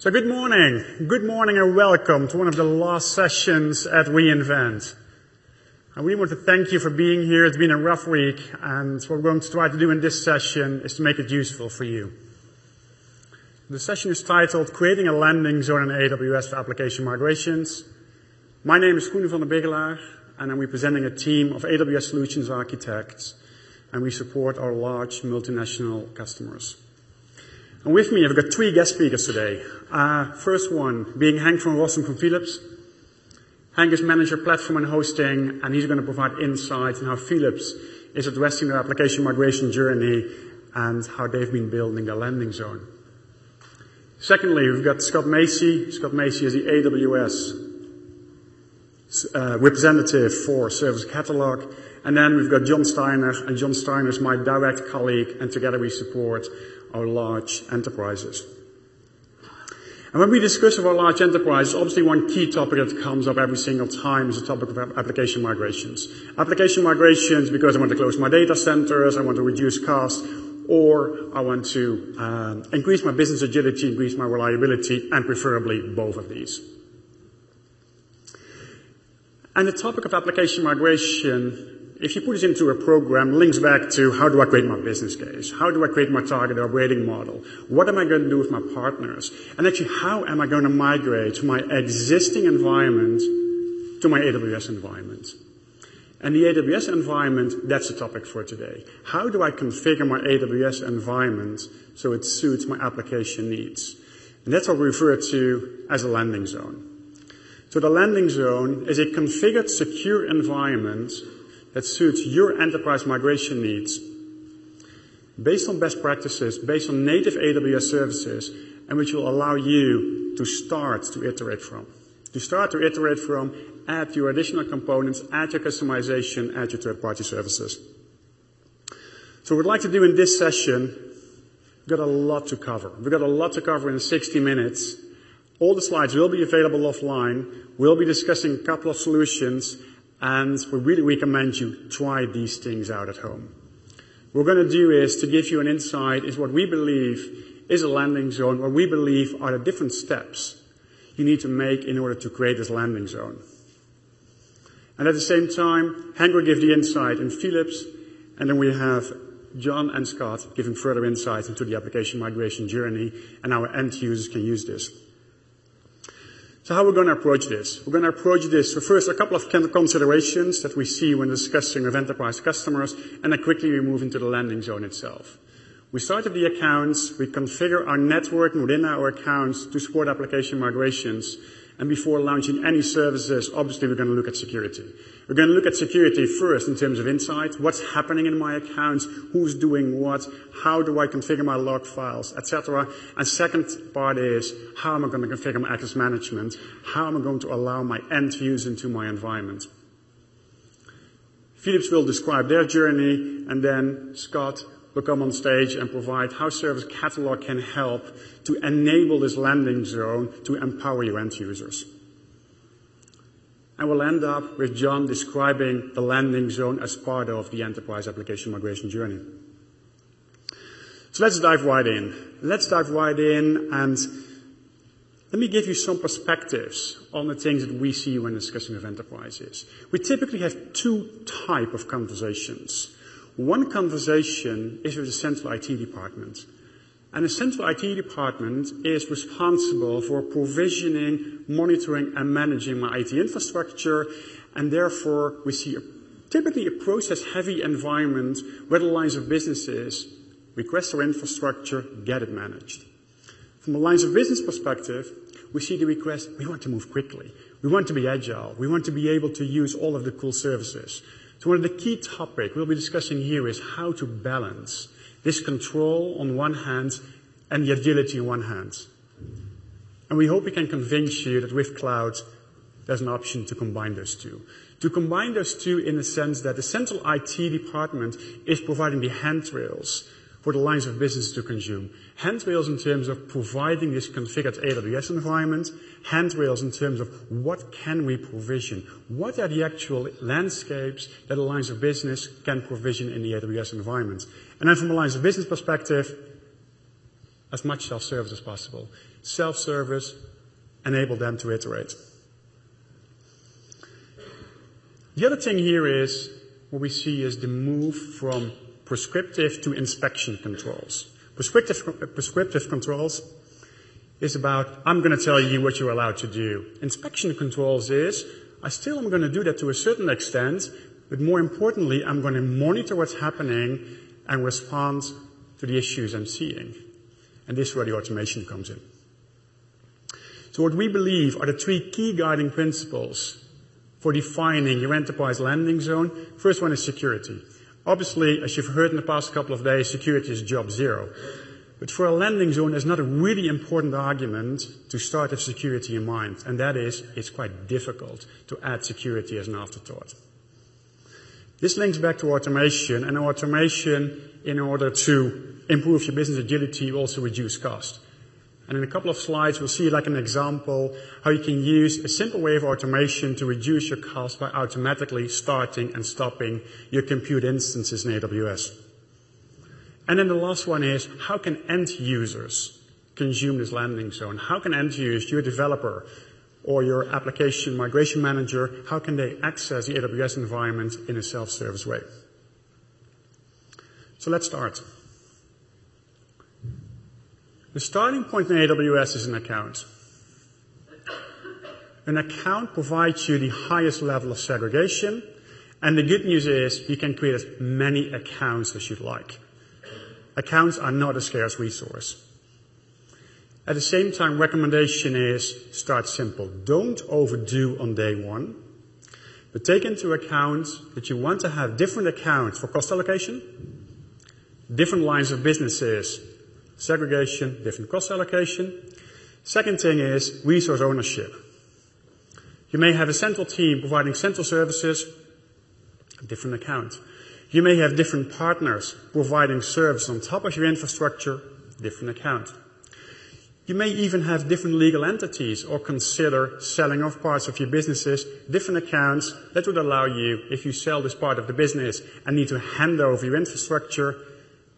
So good morning. Good morning and welcome to one of the last sessions at reInvent. And we want to thank you for being here. It's been a rough week and what we're going to try to do in this session is to make it useful for you. The session is titled Creating a Landing Zone in AWS for Application Migrations. My name is Koen van der Bigelaar and I'm representing a team of AWS Solutions Architects and we support our large multinational customers. And with me, I've got three guest speakers today. Uh, first one being Hank van Rossum from Philips. Hank is manager platform and hosting, and he's going to provide insights on how Philips is addressing their application migration journey and how they've been building their landing zone. Secondly, we've got Scott Macy. Scott Macy is the AWS uh, representative for Service Catalog. And then we've got John Steiner, and John Steiner is my direct colleague, and together we support our large enterprises. And when we discuss our large enterprises, obviously one key topic that comes up every single time is the topic of application migrations. Application migrations because I want to close my data centers, I want to reduce costs, or I want to um, increase my business agility, increase my reliability, and preferably both of these. And the topic of application migration if you put this into a program, links back to how do I create my business case? How do I create my target operating model? What am I going to do with my partners? And actually, how am I going to migrate from my existing environment to my AWS environment? And the AWS environment, that's the topic for today. How do I configure my AWS environment so it suits my application needs? And that's what we refer to as a landing zone. So the landing zone is a configured secure environment that suits your enterprise migration needs based on best practices, based on native AWS services, and which will allow you to start to iterate from. To start to iterate from, add your additional components, add your customization, add your third-party services. So what we'd like to do in this session, we've got a lot to cover. We've got a lot to cover in 60 minutes. All the slides will be available offline. We'll be discussing a couple of solutions and we really recommend you try these things out at home. What we're going to do is to give you an insight is what we believe is a landing zone, what we believe are the different steps you need to make in order to create this landing zone. And at the same time, Hank will give the insight in Philips, and then we have John and Scott giving further insights into the application migration journey and how end users can use this. So how are we going to approach this? We're going to approach this. So first, a couple of considerations that we see when discussing with enterprise customers, and then quickly we move into the landing zone itself. We start with the accounts. We configure our networking within our accounts to support application migrations. And before launching any services, obviously we're going to look at security. We're going to look at security first in terms of insight. What's happening in my accounts? Who's doing what? How do I configure my log files, etc. And second part is how am I going to configure my access management? How am I going to allow my end users into my environment? Philips will describe their journey and then Scott will come on stage and provide how Service Catalog can help to enable this landing zone to empower your end users. And we'll end up with John describing the landing zone as part of the enterprise application migration journey. So let's dive right in. Let's dive right in and let me give you some perspectives on the things that we see when discussing with enterprises. We typically have two type of conversations. One conversation is with the central IT department. And the central IT department is responsible for provisioning, monitoring, and managing my IT infrastructure. And therefore, we see a, typically a process-heavy environment where the lines of businesses request our infrastructure, get it managed. From a lines of business perspective, we see the request, we want to move quickly. We want to be agile. We want to be able to use all of the cool services. So one of the key topics we'll be discussing here is how to balance this control on one hand and the agility on one hand. And we hope we can convince you that with cloud, there's an option to combine those two. To combine those two in the sense that the central IT department is providing the handrails for the lines of business to consume. Handrails in terms of providing this configured AWS environment, handrails in terms of what can we provision, what are the actual landscapes that the lines of business can provision in the AWS environment. And then from a lines of business perspective, as much self-service as possible. Self-service, enable them to iterate. The other thing here is what we see is the move from prescriptive to inspection controls. Prescriptive, prescriptive controls is about, I'm going to tell you what you're allowed to do. Inspection controls is, I still am going to do that to a certain extent, but more importantly, I'm going to monitor what's happening and respond to the issues I'm seeing. And this is where the automation comes in. So what we believe are the three key guiding principles for defining your enterprise landing zone. First one is security. Obviously, as you've heard in the past couple of days, security is job zero. But for a landing zone, there's not a really important argument to start with security in mind, and that is it's quite difficult to add security as an afterthought. This links back to automation, and automation, in order to improve your business agility, also reduce cost. And in a couple of slides, we'll see like an example how you can use a simple way of automation to reduce your cost by automatically starting and stopping your compute instances in AWS. And then the last one is, how can end users consume this landing zone? How can end users, your developer or your application migration manager, how can they access the AWS environment in a self-service way? So let's start. The starting point in AWS is an account. An account provides you the highest level of segregation, and the good news is you can create as many accounts as you'd like. Accounts are not a scarce resource. At the same time, recommendation is start simple. Don't overdo on day one, but take into account that you want to have different accounts for cost allocation, different lines of businesses, segregation, different cost allocation. Second thing is resource ownership. You may have a central team providing central services, a different account. You may have different partners providing service on top of your infrastructure, different account. You may even have different legal entities or consider selling off parts of your businesses, different accounts that would allow you, if you sell this part of the business and need to hand over your infrastructure,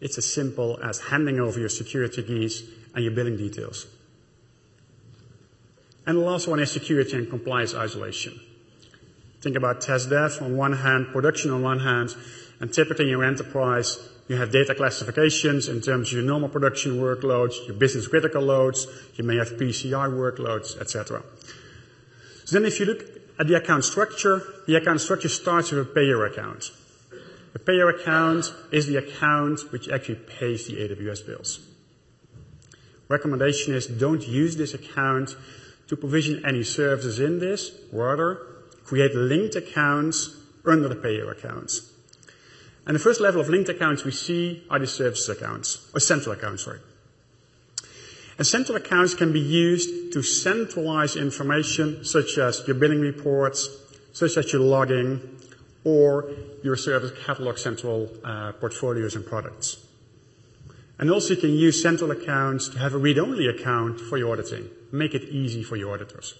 it's as simple as handing over your security keys and your billing details. And the last one is security and compliance isolation. Think about test dev on one hand, production on one hand, and typically in your enterprise, you have data classifications in terms of your normal production workloads, your business critical loads, you may have PCI workloads, etc. So then if you look at the account structure, the account structure starts with a payer account. Payer account is the account which actually pays the AWS bills. Recommendation is don't use this account to provision any services in this. Rather, create linked accounts under the payer accounts. And the first level of linked accounts we see are the service accounts, or central accounts, sorry. And central accounts can be used to centralize information such as your billing reports, such as your logging, or your service catalog central uh, portfolios and products. And also you can use central accounts to have a read-only account for your auditing. Make it easy for your auditors.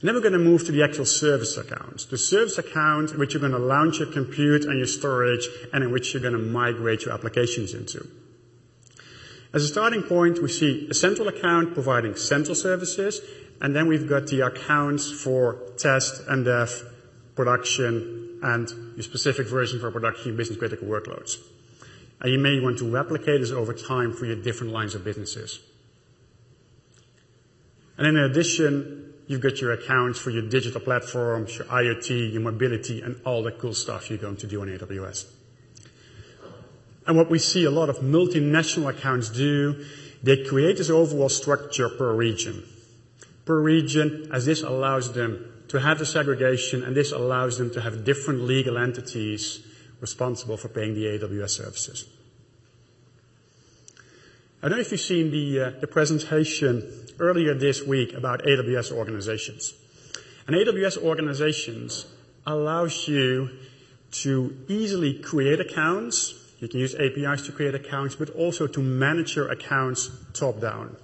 And then we're going to move to the actual service account. The service account in which you're going to launch your compute and your storage and in which you're going to migrate your applications into. As a starting point, we see a central account providing central services, and then we've got the accounts for test and dev, production, and your specific version for production business critical workloads. And you may want to replicate this over time for your different lines of businesses. And in addition, You've got your accounts for your digital platforms, your IoT, your mobility, and all the cool stuff you're going to do on AWS. And what we see a lot of multinational accounts do, they create this overall structure per region. Per region, as this allows them to have the segregation, and this allows them to have different legal entities responsible for paying the AWS services. I don't know if you've seen the, uh, the presentation earlier this week about AWS organizations. And AWS organizations allows you to easily create accounts. You can use APIs to create accounts, but also to manage your accounts top down.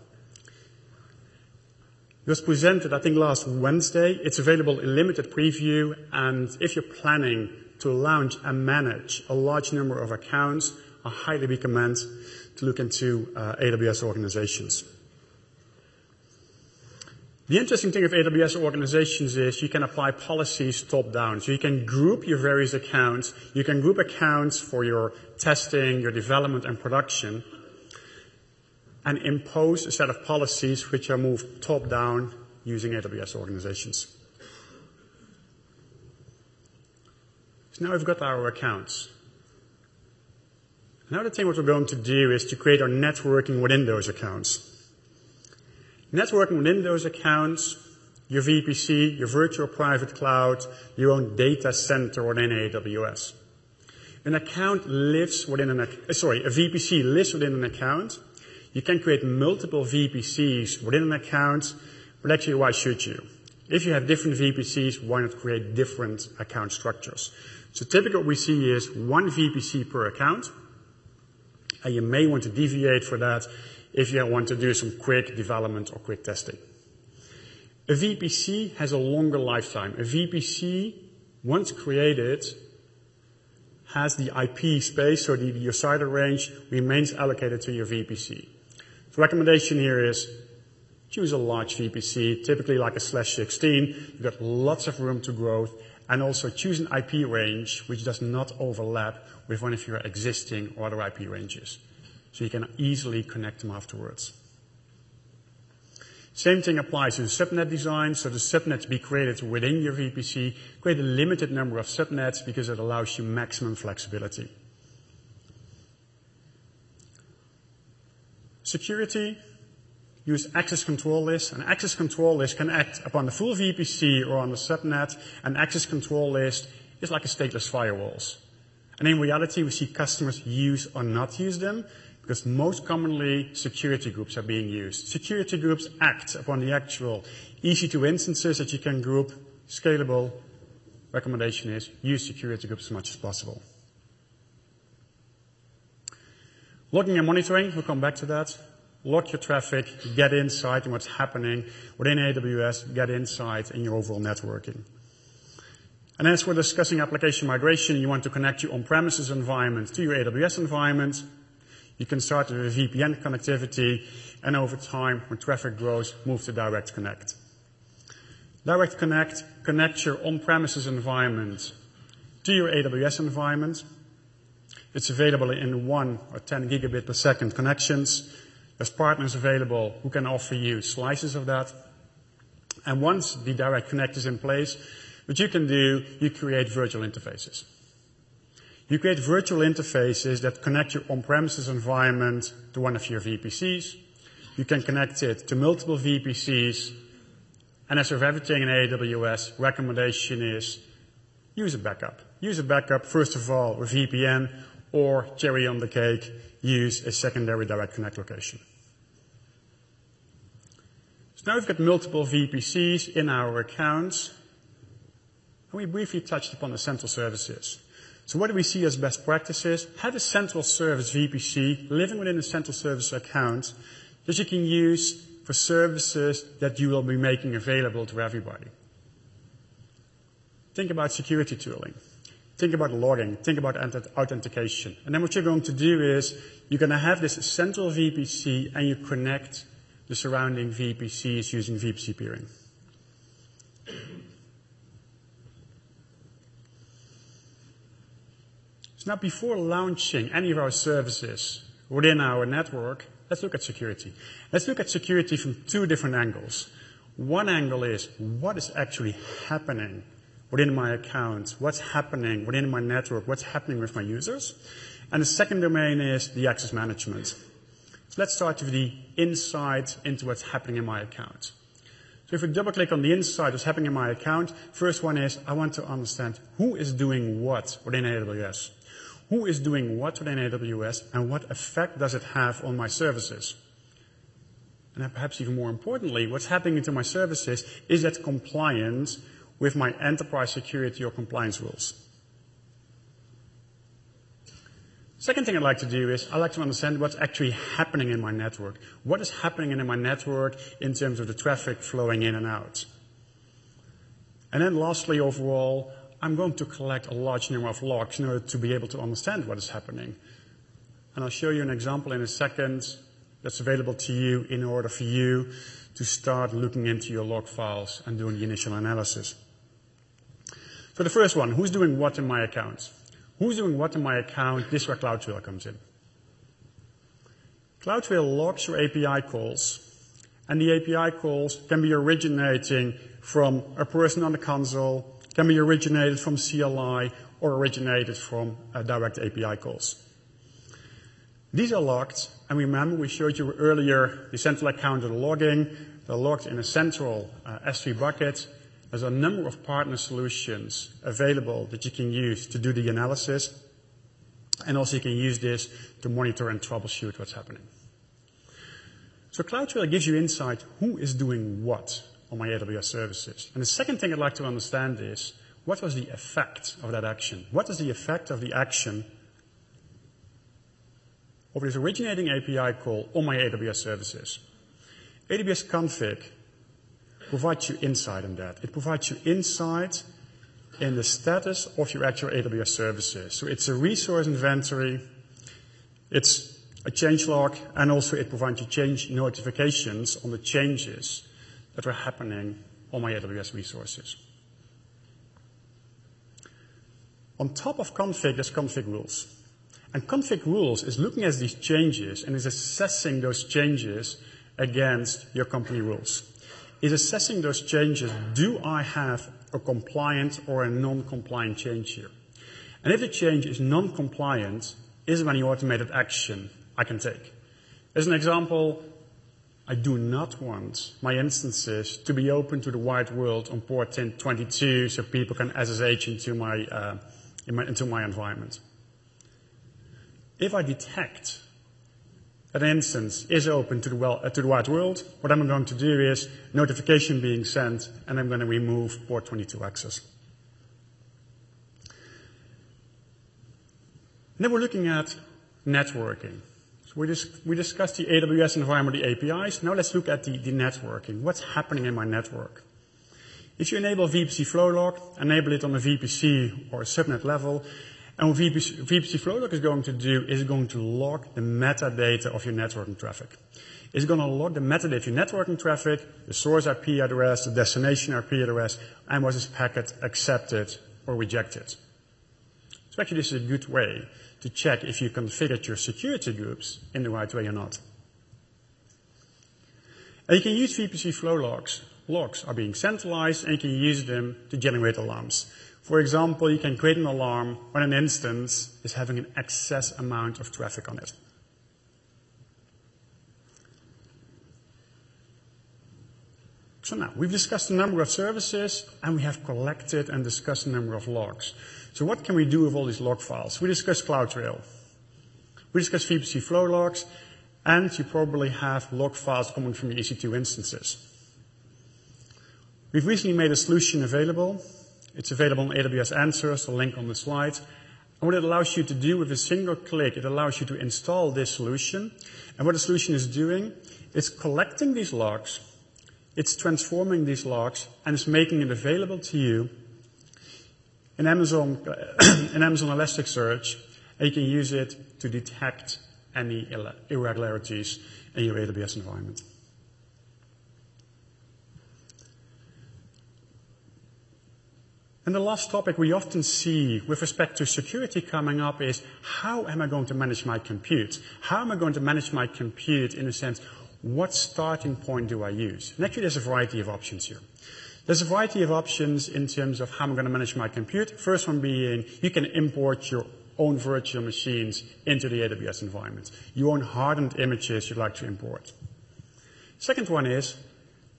It was presented, I think, last Wednesday. It's available in limited preview, and if you're planning to launch and manage a large number of accounts, I highly recommend to look into uh, AWS organizations. The interesting thing of AWS organizations is you can apply policies top down. So you can group your various accounts. You can group accounts for your testing, your development and production and impose a set of policies which are moved top down using AWS organizations. So now we've got our accounts. Now the thing what we're going to do is to create our networking within those accounts. Networking within those accounts, your VPC, your virtual private cloud, your own data center within AWS. An account lives within an, sorry, a VPC lives within an account. You can create multiple VPCs within an account, but actually why should you? If you have different VPCs, why not create different account structures? So typically what we see is one VPC per account, and you may want to deviate for that if you want to do some quick development or quick testing. A VPC has a longer lifetime. A VPC, once created, has the IP space, so the, your CIDR range remains allocated to your VPC. The recommendation here is choose a large VPC, typically like a slash 16. You've got lots of room to growth, and also choose an IP range which does not overlap with one of your existing or other IP ranges so you can easily connect them afterwards. Same thing applies the subnet design. So the subnets be created within your VPC. Create a limited number of subnets because it allows you maximum flexibility. Security, use access control list. An access control list can act upon the full VPC or on the subnet. An access control list is like a stateless firewalls. And in reality, we see customers use or not use them because most commonly security groups are being used. Security groups act upon the actual EC2 instances that you can group, scalable. Recommendation is use security groups as much as possible. Logging and monitoring, we'll come back to that. Log your traffic, get insight in what's happening within AWS, get insight in your overall networking. And as we're discussing application migration, you want to connect your on-premises environment to your AWS environment. You can start with a VPN connectivity, and over time, when traffic grows, move to Direct Connect. Direct Connect connects your on-premises environment to your AWS environment. It's available in 1 or 10 gigabit per second connections. There's partners available who can offer you slices of that. And once the Direct Connect is in place, what you can do, you create virtual interfaces. You create virtual interfaces that connect your on-premises environment to one of your VPCs. You can connect it to multiple VPCs. And as with everything in AWS, recommendation is use a backup. Use a backup, first of all, with VPN, or cherry on the cake, use a secondary direct connect location. So now we've got multiple VPCs in our accounts. And we briefly touched upon the central services. So what do we see as best practices? Have a central service VPC living within a central service account that you can use for services that you will be making available to everybody. Think about security tooling. Think about logging. Think about authentication. And then what you're going to do is you're going to have this central VPC and you connect the surrounding VPCs using VPC peering. So now, before launching any of our services within our network, let's look at security. Let's look at security from two different angles. One angle is what is actually happening within my account? What's happening within my network? What's happening with my users? And the second domain is the access management. So let's start with the insight into what's happening in my account. So if we double click on the insight what's happening in my account, first one is I want to understand who is doing what within AWS. Who is doing what within AWS, and what effect does it have on my services? And perhaps even more importantly, what's happening to my services, is that compliant with my enterprise security or compliance rules? Second thing I'd like to do is I'd like to understand what's actually happening in my network. What is happening in my network in terms of the traffic flowing in and out? And then lastly, overall, I'm going to collect a large number of logs in order to be able to understand what is happening. and I'll show you an example in a second that's available to you in order for you to start looking into your log files and doing the initial analysis. So the first one, who's doing what in my account? Who's doing what in my account? This is where CloudTrail comes in. CloudTrail logs your API calls, and the API calls can be originating from a person on the console, can be originated from CLI, or originated from uh, direct API calls. These are logged, and remember we showed you earlier the central account of the logging. They're logged in a central uh, S3 bucket. There's a number of partner solutions available that you can use to do the analysis, and also you can use this to monitor and troubleshoot what's happening. So CloudTrail gives you insight who is doing what on my AWS services. And the second thing I'd like to understand is, what was the effect of that action? What is the effect of the action of this originating API call on my AWS services? AWS Config provides you insight on that. It provides you insight in the status of your actual AWS services. So it's a resource inventory, it's a change log, and also it provides you change notifications on the changes that are happening on my AWS resources. On top of config, there's config rules. And config rules is looking at these changes and is assessing those changes against your company rules. Is assessing those changes, do I have a compliant or a non-compliant change here? And if the change is non-compliant, is there any automated action I can take? As an example, I do not want my instances to be open to the wide world on port 1022 so people can SSH into uh, my into my environment. If I detect an instance is open to the wide world, what I'm going to do is notification being sent, and I'm gonna remove port 22 access. Then we're looking at networking. So we discussed the AWS environment, the APIs. Now let's look at the networking. What's happening in my network? If you enable VPC Flow Log, enable it on a VPC or a subnet level, and what VPC Flow Log is going to do is going to log the metadata of your networking traffic. It's gonna log the metadata of your networking traffic, the source IP address, the destination IP address, and was this packet accepted or rejected. So actually, this is a good way to check if you configured your security groups in the right way or not. And you can use VPC Flow Logs. Logs are being centralized, and you can use them to generate alarms. For example, you can create an alarm when an instance is having an excess amount of traffic on it. So now we've discussed a number of services, and we have collected and discussed a number of logs. So what can we do with all these log files? We discussed CloudTrail. We discussed VPC Flow Logs, and you probably have log files coming from your EC2 instances. We've recently made a solution available. It's available on AWS Answers, the link on the slide. What it allows you to do with a single click, it allows you to install this solution. And what the solution is doing, it's collecting these logs, it's transforming these logs, and it's making it available to you in Amazon Elasticsearch, and you can use it to detect any irregularities in your AWS environment. And the last topic we often see with respect to security coming up is: How am I going to manage my compute? How am I going to manage my compute in a sense, what starting point do I use? And Actually, there's a variety of options here. There's a variety of options in terms of how am I'm gonna manage my compute. First one being, you can import your own virtual machines into the AWS environment, your own hardened images you'd like to import. Second one is,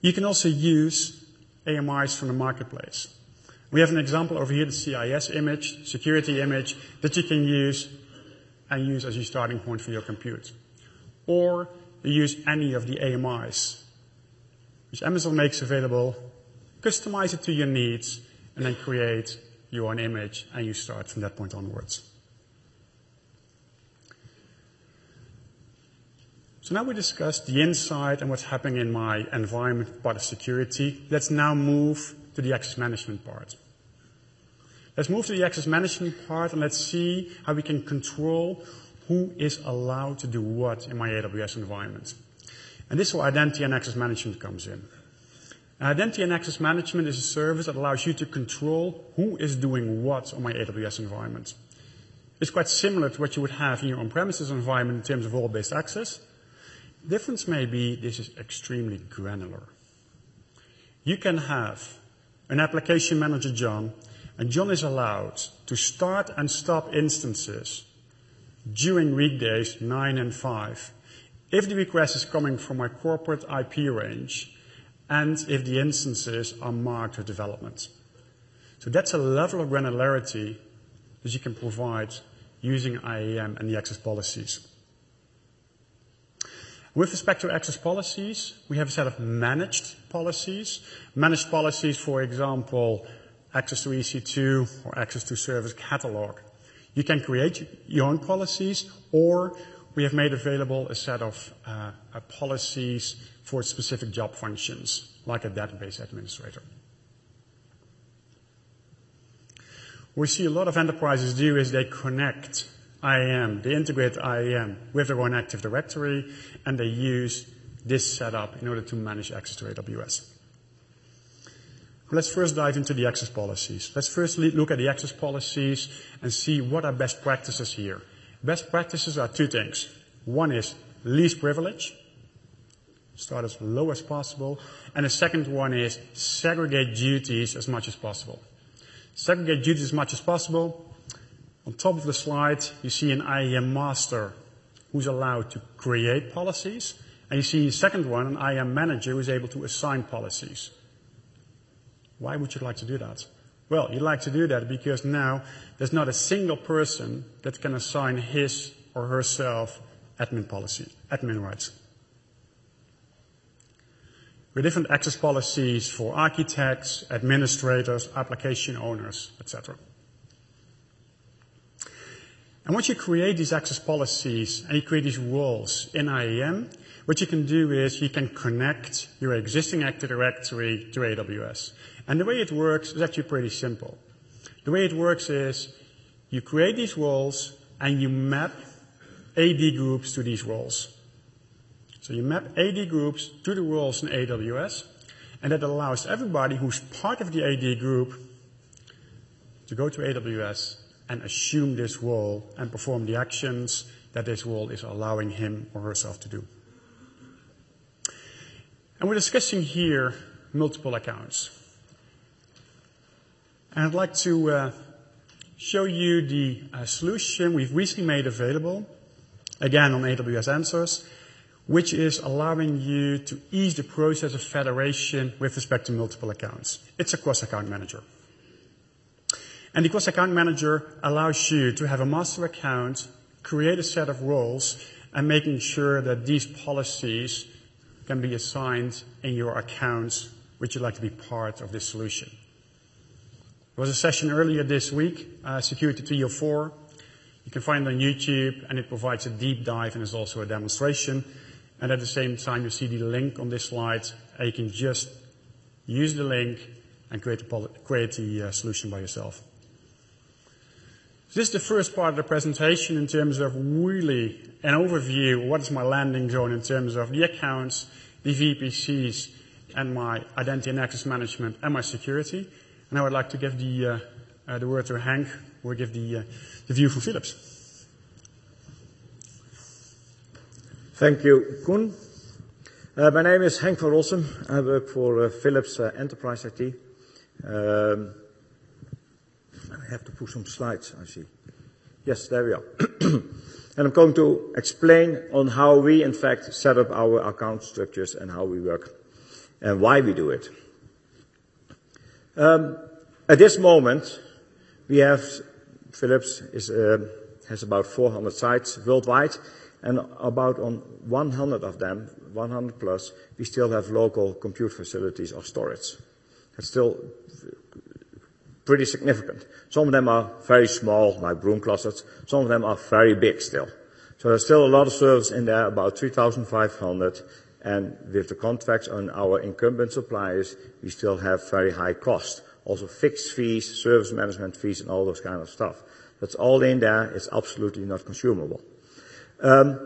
you can also use AMIs from the marketplace. We have an example over here, the CIS image, security image, that you can use and use as your starting point for your compute. Or you use any of the AMIs which Amazon makes available, customize it to your needs, and then create your own image, and you start from that point onwards. So now we discussed the inside and what's happening in my environment, part of security. Let's now move to the access management part. Let's move to the access management part, and let's see how we can control who is allowed to do what in my AWS environment. And this is where identity and access management comes in. Identity and access management is a service that allows you to control who is doing what on my AWS environment. It's quite similar to what you would have in your on-premises environment in terms of role-based access. Difference may be this is extremely granular. You can have an application manager, John, and John is allowed to start and stop instances during weekdays 9 and 5 if the request is coming from my corporate IP range and if the instances are marked for development. So that's a level of granularity that you can provide using IAM and the access policies. With respect to access policies, we have a set of managed policies. Managed policies, for example, access to EC2 or access to service catalog. You can create your own policies, or we have made available a set of uh, uh, policies for specific job functions, like a database administrator. We see a lot of enterprises do is they connect IAM, they integrate IAM with their own Active Directory, and they use this setup in order to manage access to AWS. Let's first dive into the access policies. Let's first look at the access policies and see what are best practices here. Best practices are two things. One is least privilege, start as low as possible, and the second one is segregate duties as much as possible. Segregate duties as much as possible. On top of the slide, you see an IAM master who's allowed to create policies, and you see the second one, an IAM manager who is able to assign policies. Why would you like to do that? Well, you'd like to do that because now there's not a single person that can assign his or herself admin policy, admin rights. With different access policies for architects, administrators, application owners, etc. And once you create these access policies and you create these roles in IAM, what you can do is you can connect your existing Active Directory to AWS. And the way it works is actually pretty simple. The way it works is you create these roles and you map AD groups to these roles. So you map AD groups to the roles in AWS, and that allows everybody who's part of the AD group to go to AWS and assume this role and perform the actions that this role is allowing him or herself to do. And we're discussing here multiple accounts. And I'd like to uh, show you the uh, solution we've recently made available, again on AWS Answers, which is allowing you to ease the process of federation with respect to multiple accounts. It's a cross-account manager. And the cross-account manager allows you to have a master account, create a set of roles, and making sure that these policies can be assigned in your accounts which you'd like to be part of this solution. There was a session earlier this week, uh, Security 304. You can find it on YouTube, and it provides a deep dive, and there's also a demonstration. And at the same time, you see the link on this slide, and you can just use the link and create, a, create the uh, solution by yourself. This is the first part of the presentation in terms of really an overview. What is my landing zone in terms of the accounts, the VPCs, and my identity and access management, and my security. And I'd like to give the, uh, uh, the word to Hank, who will give the, uh, the view from Philips. Thank you, Koen. Uh, my name is Hank van Rossum. I work for uh, Philips uh, Enterprise IT. Um, I have to put some slides, I see. Yes, there we are. and I'm going to explain on how we, in fact, set up our account structures and how we work and why we do it. Um, at this moment, we have Philips uh, has about 400 sites worldwide, and about on 100 of them, 100 plus, we still have local compute facilities or storage. Still pretty significant. Some of them are very small, like broom closets. Some of them are very big still. So there's still a lot of servers in there, about 3,500. And with the contracts on our incumbent suppliers, we still have very high cost. Also fixed fees, service management fees, and all those kind of stuff. That's all in there. It's absolutely not consumable. Um,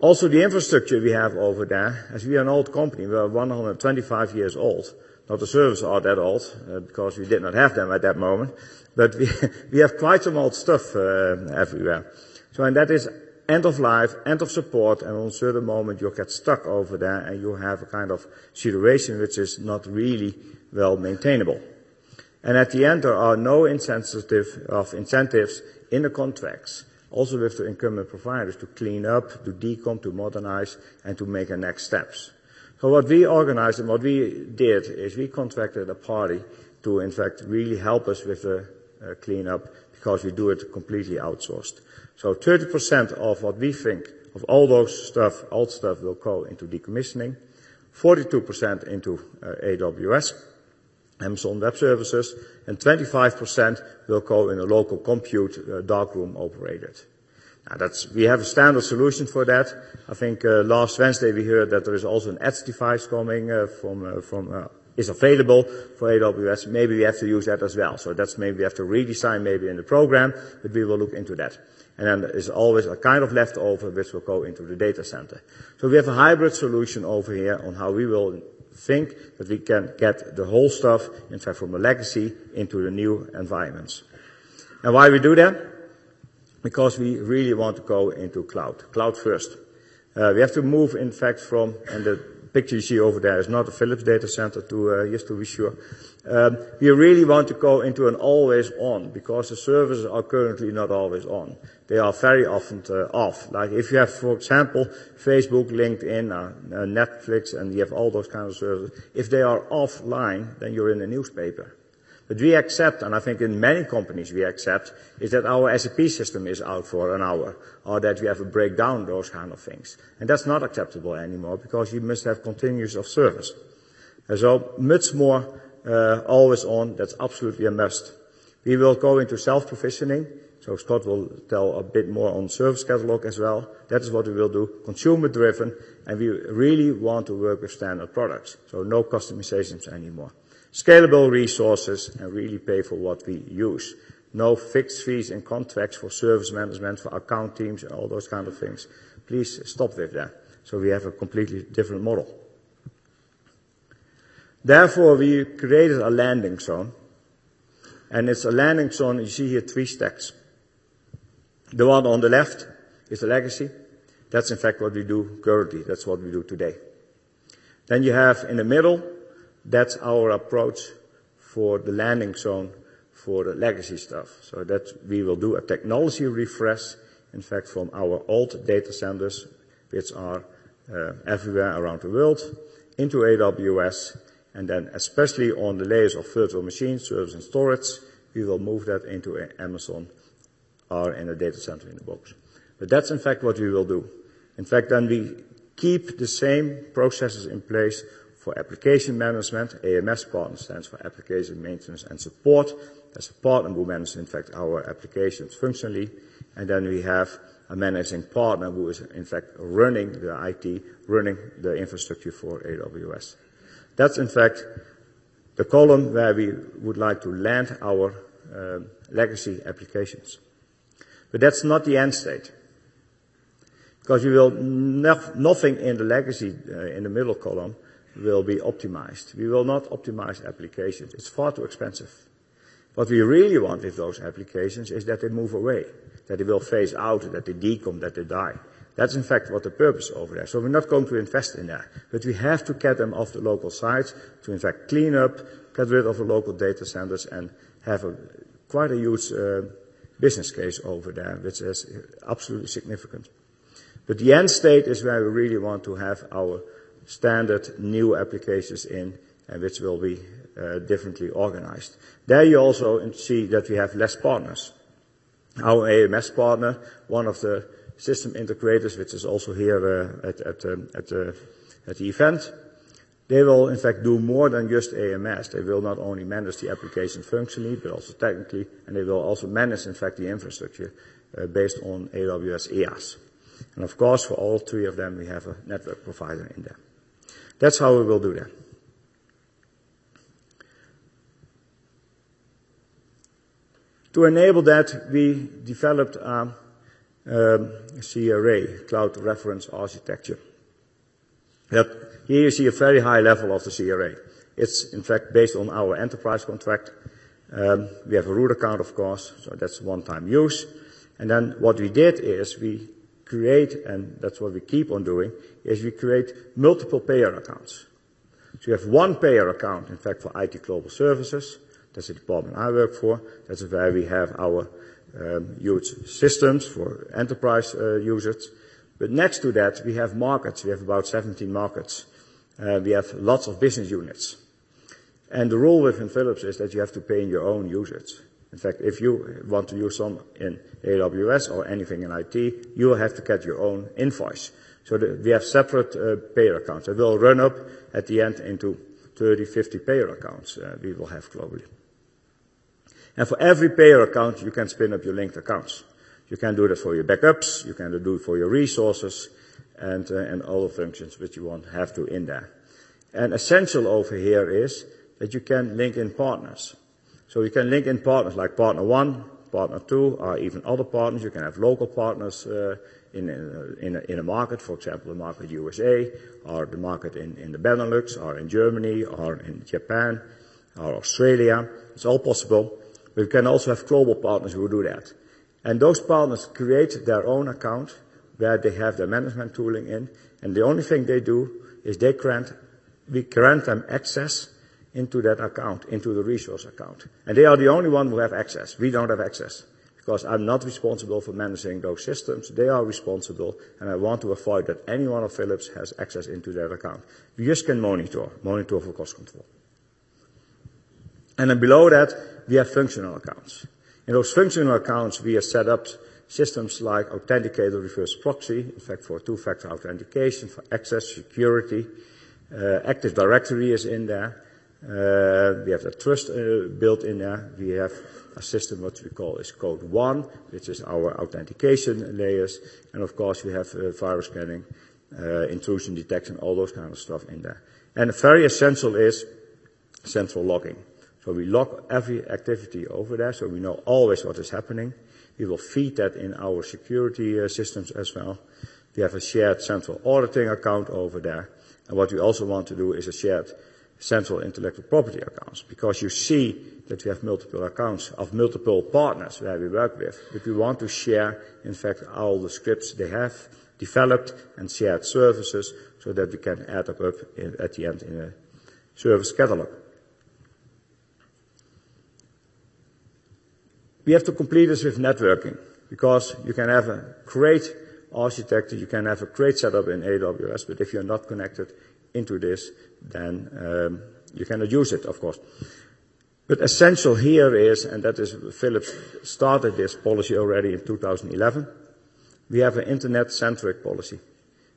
also, the infrastructure we have over there, as we are an old company, we are 125 years old. Not the servers are that old, uh, because we did not have them at that moment, but we, we have quite some old stuff uh, everywhere. So, and that is end of life, end of support, and on a certain moment you get stuck over there and you have a kind of situation which is not really well maintainable. And at the end there are no incentive of incentives in the contracts, also with the incumbent providers to clean up, to decom, to modernize, and to make the next steps. So what we organized and what we did is we contracted a party to in fact really help us with the uh, cleanup because we do it completely outsourced. So 30% of what we think of all those stuff, old stuff will go into decommissioning, 42% into uh, AWS, Amazon Web Services, and 25% will go in a local compute uh, darkroom operated. Now that's, we have a standard solution for that. I think uh, last Wednesday we heard that there is also an edge device coming uh, from, uh, from uh, is available for AWS. Maybe we have to use that as well. So that's maybe we have to redesign maybe in the program, but we will look into that and then there is always a kind of leftover which will go into the data center. So we have a hybrid solution over here on how we will think that we can get the whole stuff, in fact, from the legacy into the new environments. And why we do that? Because we really want to go into cloud, cloud first. Uh, we have to move, in fact, from, and the picture you see over there is not a Philips data center to, uh, just to be sure. Um, we really want to go into an always on because the servers are currently not always on. They are very often uh, off. Like if you have, for example, Facebook, LinkedIn, Netflix, and you have all those kind of servers, if they are offline, then you're in the newspaper. But we accept, and I think in many companies we accept, is that our SAP system is out for an hour, or that we have a breakdown, those kind of things. And that's not acceptable anymore because you must have continuous of service. And so much more uh, always on, that's absolutely a must. We will go into self-provisioning, so Scott will tell a bit more on service catalog as well. That is what we will do, consumer driven, and we really want to work with standard products, so no customizations anymore. Scalable resources and really pay for what we use. No fixed fees and contracts for service management, for account teams, and all those kind of things. Please stop with that. So we have a completely different model. Therefore, we created a landing zone. And it's a landing zone, you see here three stacks. The one on the left is the legacy. That's in fact what we do currently. That's what we do today. Then you have in the middle, that's our approach for the landing zone for the legacy stuff. So that we will do a technology refresh, in fact, from our old data centers, which are uh, everywhere around the world, into AWS, and then especially on the layers of virtual machines, servers, and storage, we will move that into Amazon or in a data center in the box. But that's in fact what we will do. In fact, then we keep the same processes in place for application management. AMS partner stands for application maintenance and support. That's a partner who manages, in fact, our applications functionally. And then we have a managing partner who is, in fact, running the IT, running the infrastructure for AWS. That's in fact the column where we would like to land our uh, legacy applications. But that's not the end state. Because we will nothing in the legacy uh, in the middle column will be optimized. We will not optimize applications. It's far too expensive. What we really want with those applications is that they move away, that they will phase out, that they decom, that they die. That's in fact what the purpose over there. So we're not going to invest in that. But we have to get them off the local sites to in fact clean up, get rid of the local data centers and have a quite a huge uh, business case over there, which is absolutely significant. But the end state is where we really want to have our standard new applications in, and which will be uh, differently organized. There you also see that we have less partners. Our AMS partner, one of the system integrators, which is also here uh, at, at, um, at, uh, at the event. They will in fact do more than just AMS. They will not only manage the application functionally, but also technically, and they will also manage in fact the infrastructure uh, based on AWS IaaS. And of course, for all three of them, we have a network provider in there. That's how we will do that. To enable that, we developed a um, CRA, Cloud Reference Architecture. That here you see a very high level of the CRA. It's in fact based on our enterprise contract. Um, we have a root account, of course, so that's one-time use. And then what we did is we create, and that's what we keep on doing, is we create multiple payer accounts. So you have one payer account, in fact, for IT Global Services. That's the department I work for. That's where we have our um, huge systems for enterprise uh, users. But next to that, we have markets. We have about 17 markets. Uh, we have lots of business units. And the rule within Philips is that you have to pay in your own usage. In fact, if you want to use some in AWS or anything in IT, you will have to get your own invoice. So we have separate uh, payer accounts. It will run up at the end into 30, 50 payer accounts uh, we will have globally. And for every payer account, you can spin up your linked accounts. You can do that for your backups, you can do it for your resources, and, uh, the functions which you want have to in there. And essential over here is that you can link in partners. So you can link in partners like partner one, partner two, or even other partners. You can have local partners uh, in, in, a, in a market, for example, the market USA, or the market in, in the Benelux, or in Germany, or in Japan, or Australia. It's all possible. We can also have global partners who do that. And those partners create their own account where they have their management tooling in, and the only thing they do is they grant, we grant them access into that account, into the resource account. And they are the only one who have access. We don't have access. Because I'm not responsible for managing those systems. They are responsible, and I want to avoid that anyone of Philips has access into that account. We just can monitor, monitor for cost control. And then below that, we have functional accounts. In those functional accounts, we have set up systems like Authenticator Reverse Proxy, in fact, for two-factor authentication, for access, security. Uh, Active Directory is in there. Uh, we have the trust uh, built in there. We have a system what we call is Code 1, which is our authentication layers. And of course, we have uh, virus scanning, intrusion detection, all those kind of stuff in there. And very essential is central logging. So we log every activity over there, so we know always what is happening. We will feed that in our security systems as well. We have a shared central auditing account over there. And what we also want to do is a shared central intellectual property accounts, because you see that we have multiple accounts of multiple partners where we work with. But we want to share, in fact, all the scripts they have developed and shared services so that we can add up, in, at the end in a service catalog. We have to complete this with networking because you can have a great architecture, you can have a great setup in AWS, but if you're not connected into this, then um, you cannot use it, of course. But essential here is, and that is Philips started this policy already in 2011, we have an internet-centric policy,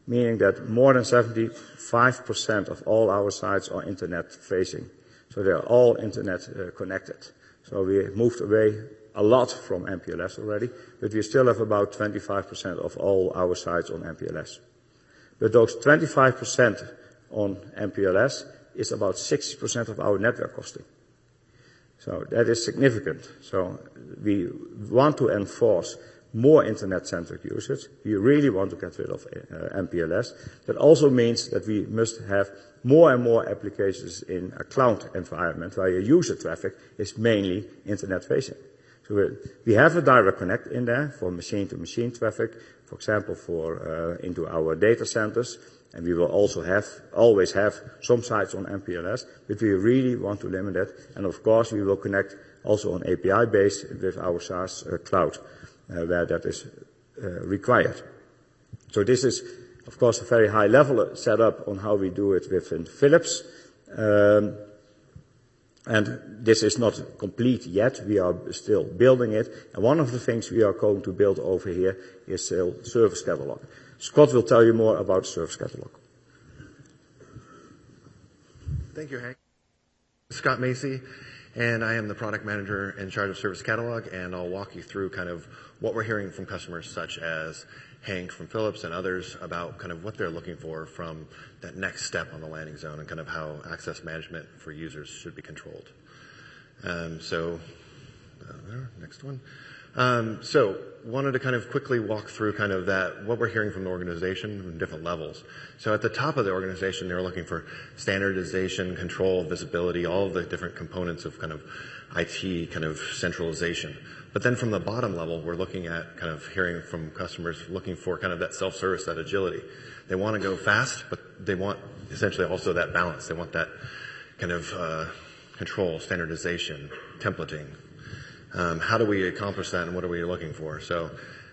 meaning that more than 75% of all our sites are internet-facing. So they are all internet uh, connected. So we moved away a lot from MPLS already, but we still have about 25% of all our sites on MPLS. But those 25% on MPLS is about 60% of our network costing. So that is significant. So we want to enforce more internet-centric usage. We really want to get rid of uh, MPLS. That also means that we must have more and more applications in a cloud environment where your user traffic is mainly internet-facing. So we have a direct connect in there for machine-to-machine traffic, for example, for uh, into our data centers, and we will also have, always have some sites on MPLS, but we really want to limit that. And of course, we will connect also on API base with our SaaS uh, cloud, uh, where that is uh, required. So this is, of course, a very high level setup on how we do it within Philips. Um, and this is not complete yet. We are still building it. And one of the things we are going to build over here is a service catalog. Scott will tell you more about service catalog. Thank you, Hank. Scott Macy, and I am the product manager in charge of service catalog, and I'll walk you through kind of what we're hearing from customers such as Hank from Philips and others about kind of what they're looking for from that next step on the landing zone and kind of how access management for users should be controlled. Um, so, uh, next one. Um, so wanted to kind of quickly walk through kind of that, what we're hearing from the organization in different levels. So at the top of the organization, they're looking for standardization, control, visibility, all of the different components of kind of IT kind of centralization. But then from the bottom level, we're looking at kind of hearing from customers looking for kind of that self-service, that agility. They want to go fast, but they want essentially also that balance. They want that kind of uh, control, standardization, templating, how do we accomplish that and what are we looking for? So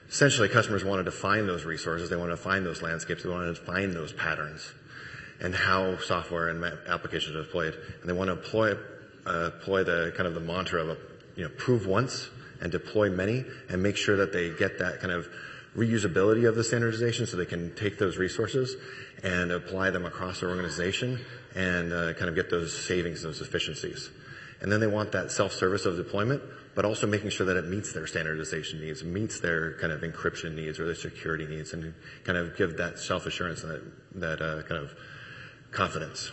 essentially customers want to find those resources. They want to find those landscapes. They want to find those patterns and how software and applications are deployed. And they want to employ, uh, employ the kind of the mantra of, you know, prove once and deploy many and make sure that they get that kind of reusability of the standardization so they can take those resources and apply them across their organization and uh, kind of get those savings, and those efficiencies. And then they want that self-service of deployment but also making sure that it meets their standardization needs, meets their kind of encryption needs or their security needs, and kind of give that self-assurance and that, that uh, kind of confidence.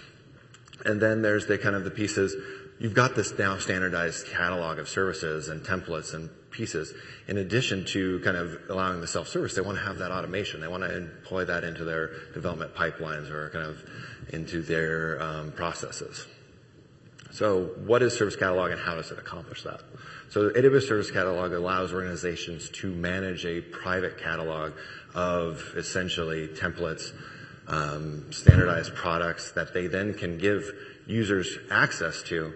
And then there's the kind of the pieces. You've got this now standardized catalog of services and templates and pieces. In addition to kind of allowing the self-service, they want to have that automation. They want to employ that into their development pipelines or kind of into their um, processes. So what is Service Catalog and how does it accomplish that? So the AWS Service Catalog allows organizations to manage a private catalog of essentially templates, um, standardized products that they then can give users access to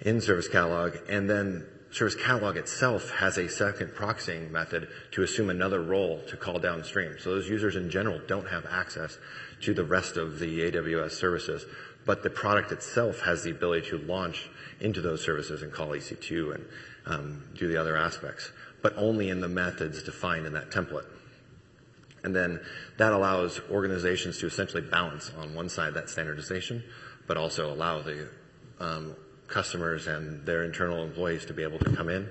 in Service Catalog, and then Service Catalog itself has a second proxying method to assume another role to call downstream. So those users in general don't have access to the rest of the AWS services, but the product itself has the ability to launch into those services and call EC2 and um, do the other aspects, but only in the methods defined in that template. And then that allows organizations to essentially balance on one side that standardization, but also allow the um, customers and their internal employees to be able to come in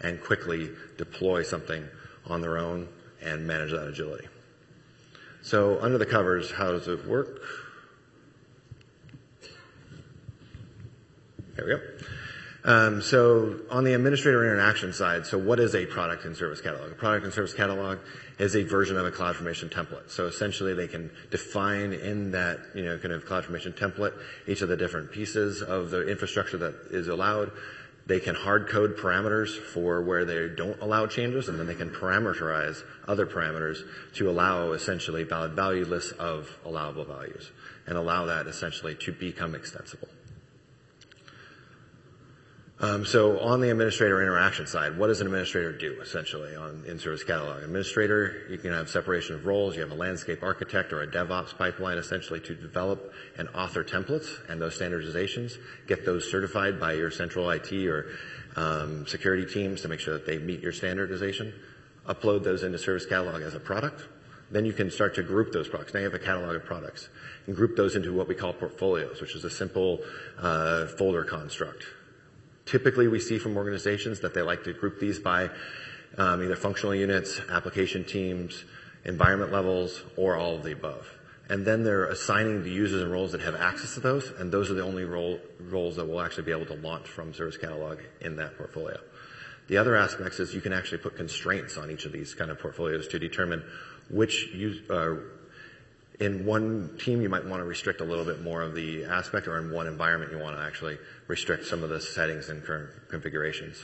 and quickly deploy something on their own and manage that agility. So under the covers, how does it work? There we go. Um, so on the administrator interaction side, so what is a product and service catalog? A product and service catalog is a version of a CloudFormation template. So essentially they can define in that, you know, kind of CloudFormation template each of the different pieces of the infrastructure that is allowed. They can hard code parameters for where they don't allow changes and then they can parameterize other parameters to allow essentially valid value lists of allowable values and allow that essentially to become extensible. Um, so on the administrator interaction side, what does an administrator do essentially on in-service catalog? Administrator, you can have separation of roles. You have a landscape architect or a DevOps pipeline essentially to develop and author templates and those standardizations, get those certified by your central IT or um, security teams to make sure that they meet your standardization. Upload those into service catalog as a product. Then you can start to group those products. Now you have a catalog of products and group those into what we call portfolios, which is a simple uh, folder construct Typically, we see from organizations that they like to group these by um, either functional units, application teams, environment levels, or all of the above. And then they're assigning the users and roles that have access to those, and those are the only role, roles that will actually be able to launch from Service Catalog in that portfolio. The other aspects is you can actually put constraints on each of these kind of portfolios to determine which use, uh, in one team, you might want to restrict a little bit more of the aspect, or in one environment, you want to actually restrict some of the settings and current configurations.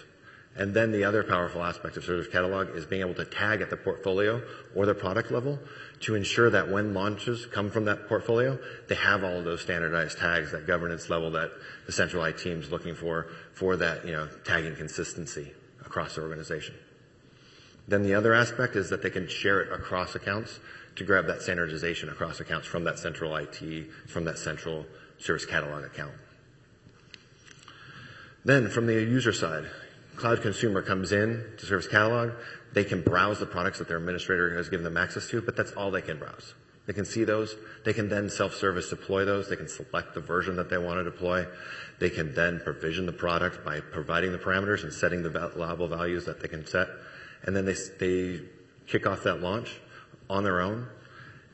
And then the other powerful aspect of Service Catalog is being able to tag at the portfolio or the product level to ensure that when launches come from that portfolio, they have all of those standardized tags, that governance level that the central IT team is looking for, for that, you know, tagging consistency across the organization. Then the other aspect is that they can share it across accounts to grab that standardization across accounts from that central IT, from that central service catalog account. Then from the user side, cloud consumer comes in to service catalog. They can browse the products that their administrator has given them access to, but that's all they can browse. They can see those. They can then self-service deploy those. They can select the version that they want to deploy. They can then provision the product by providing the parameters and setting the allowable values that they can set. And then they, they kick off that launch on their own.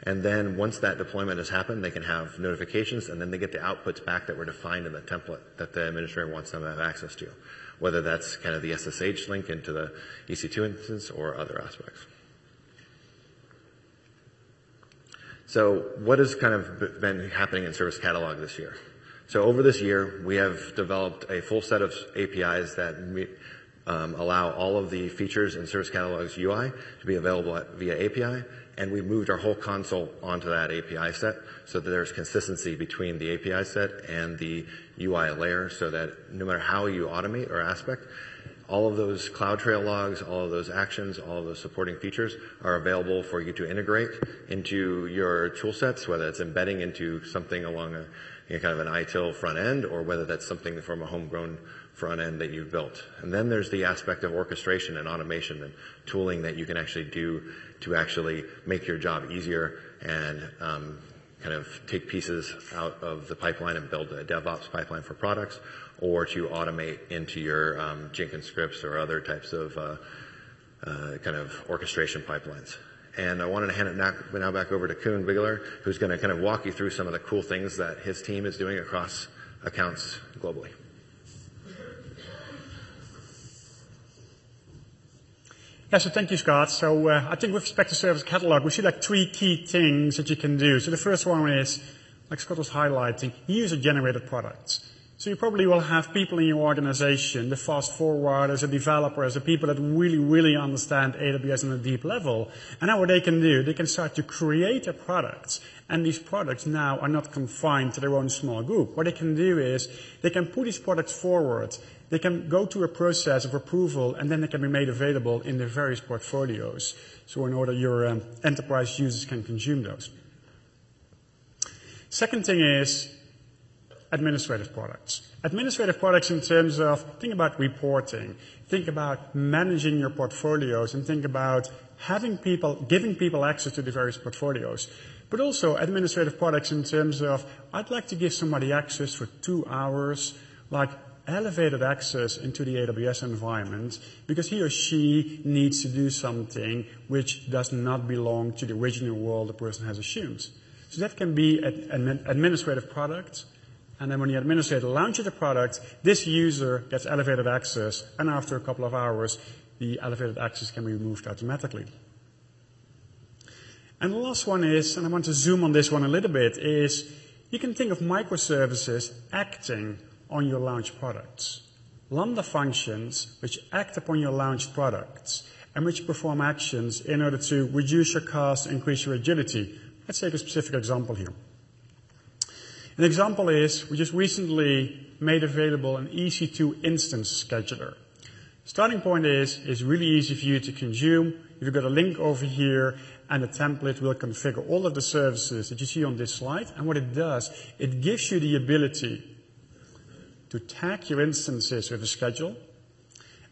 And then once that deployment has happened, they can have notifications and then they get the outputs back that were defined in the template that the administrator wants them to have access to. whether that's kind of the SSH link into the EC2 instance or other aspects. So what has kind of been happening in Service Catalog this year? So over this year, we have developed a full set of APIs that um, allow all of the features in Service Catalog's UI to be available at, via API, and we moved our whole console onto that API set so that there's consistency between the API set and the UI layer so that no matter how you automate or aspect, all of those CloudTrail logs, all of those actions, all of those supporting features are available for you to integrate into your tool sets, whether it's embedding into something along a you know, kind of an ITIL front end or whether that's something from a homegrown front end that you've built. And then there's the aspect of orchestration and automation and tooling that you can actually do to actually make your job easier and um, kind of take pieces out of the pipeline and build a DevOps pipeline for products, or to automate into your um, Jenkins scripts or other types of uh, uh, kind of orchestration pipelines. And I wanted to hand it now back over to Koen Biggeler, who's going to kind of walk you through some of the cool things that his team is doing across accounts globally. Yeah, so thank you, Scott. So uh, I think with respect to service catalog, we see like three key things that you can do. So the first one is, like Scott was highlighting, user-generated products. So you probably will have people in your organization, the fast forwarders, the developers, the people that really, really understand AWS on a deep level. And now what they can do, they can start to create a product. And these products now are not confined to their own small group. What they can do is they can put these products forward. They can go through a process of approval and then they can be made available in their various portfolios. So in order your um, enterprise users can consume those. Second thing is administrative products. Administrative products in terms of think about reporting, think about managing your portfolios, and think about having people, giving people access to the various portfolios. But also administrative products in terms of I'd like to give somebody access for two hours, like elevated access into the AWS environment because he or she needs to do something which does not belong to the original world the person has assumed. So that can be an administrative product and then when the administrator launches the product, this user gets elevated access, and after a couple of hours, the elevated access can be removed automatically. And the last one is, and I want to zoom on this one a little bit, is you can think of microservices acting on your launched products. Lambda functions which act upon your launched products and which perform actions in order to reduce your cost, increase your agility. Let's take a specific example here. An example is we just recently made available an EC2 instance scheduler. Starting point is, it's really easy for you to consume. You've got a link over here and the template will configure all of the services that you see on this slide. And what it does, it gives you the ability to tag your instances with a schedule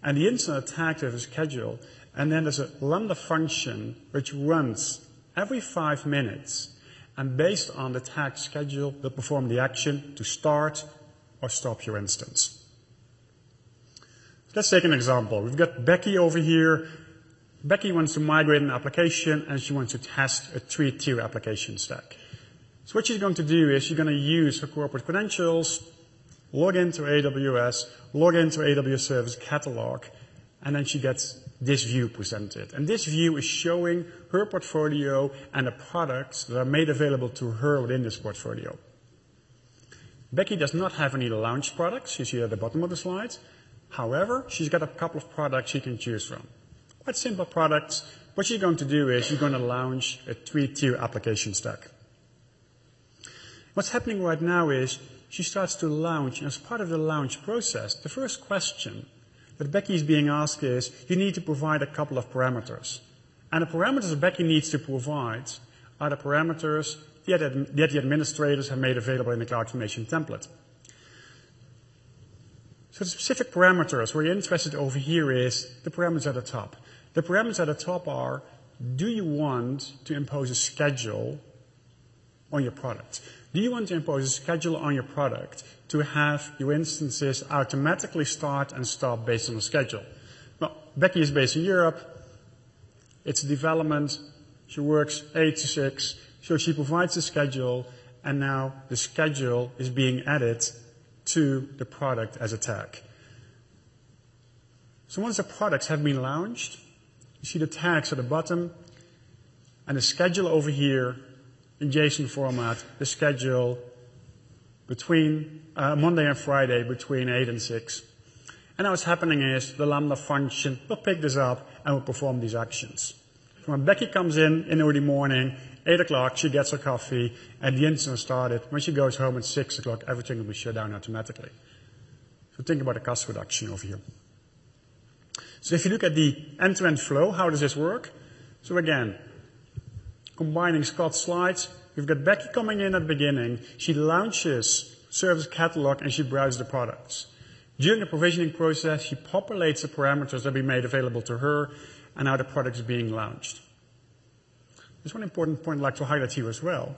and the instant tagged with a schedule. And then there's a Lambda function which runs every five minutes and based on the tag schedule, will perform the action to start or stop your instance. Let's take an example. We've got Becky over here. Becky wants to migrate an application and she wants to test a three-tier application stack. So what she's going to do is she's going to use her corporate credentials, log into AWS, log into AWS Service Catalog, and then she gets this view presented. And this view is showing her portfolio and the products that are made available to her within this portfolio. Becky does not have any launch products. You see at the bottom of the slide. However, she's got a couple of products she can choose from. Quite simple products. What she's going to do is she's going to launch a three-tier application stack. What's happening right now is she starts to launch, and as part of the launch process, the first question that Becky is being asked is, you need to provide a couple of parameters. And the parameters Becky needs to provide are the parameters that the administrators have made available in the cloud CloudFormation template. So the specific parameters we're interested over here is the parameters at the top. The parameters at the top are, do you want to impose a schedule on your product? Do you want to impose a schedule on your product to have your instances automatically start and stop based on a schedule? Well, Becky is based in Europe. It's development. She works 8 to 6. So she provides the schedule, and now the schedule is being added to the product as a tag. So once the products have been launched, you see the tags at the bottom and the schedule over here in JSON format, the schedule between uh, Monday and Friday between 8 and 6. And now what's happening is the Lambda function will pick this up and will perform these actions. When Becky comes in in the early morning, 8 o'clock, she gets her coffee, and the incident started. When she goes home at 6 o'clock, everything will be shut down automatically. So think about the cost reduction over here. So if you look at the end-to-end flow, how does this work? So again, combining Scott's slides, we've got Becky coming in at the beginning. She launches service catalog and she browses the products. During the provisioning process, she populates the parameters that we made available to her, and now the product is being launched. There's one important point I'd like to highlight here as well,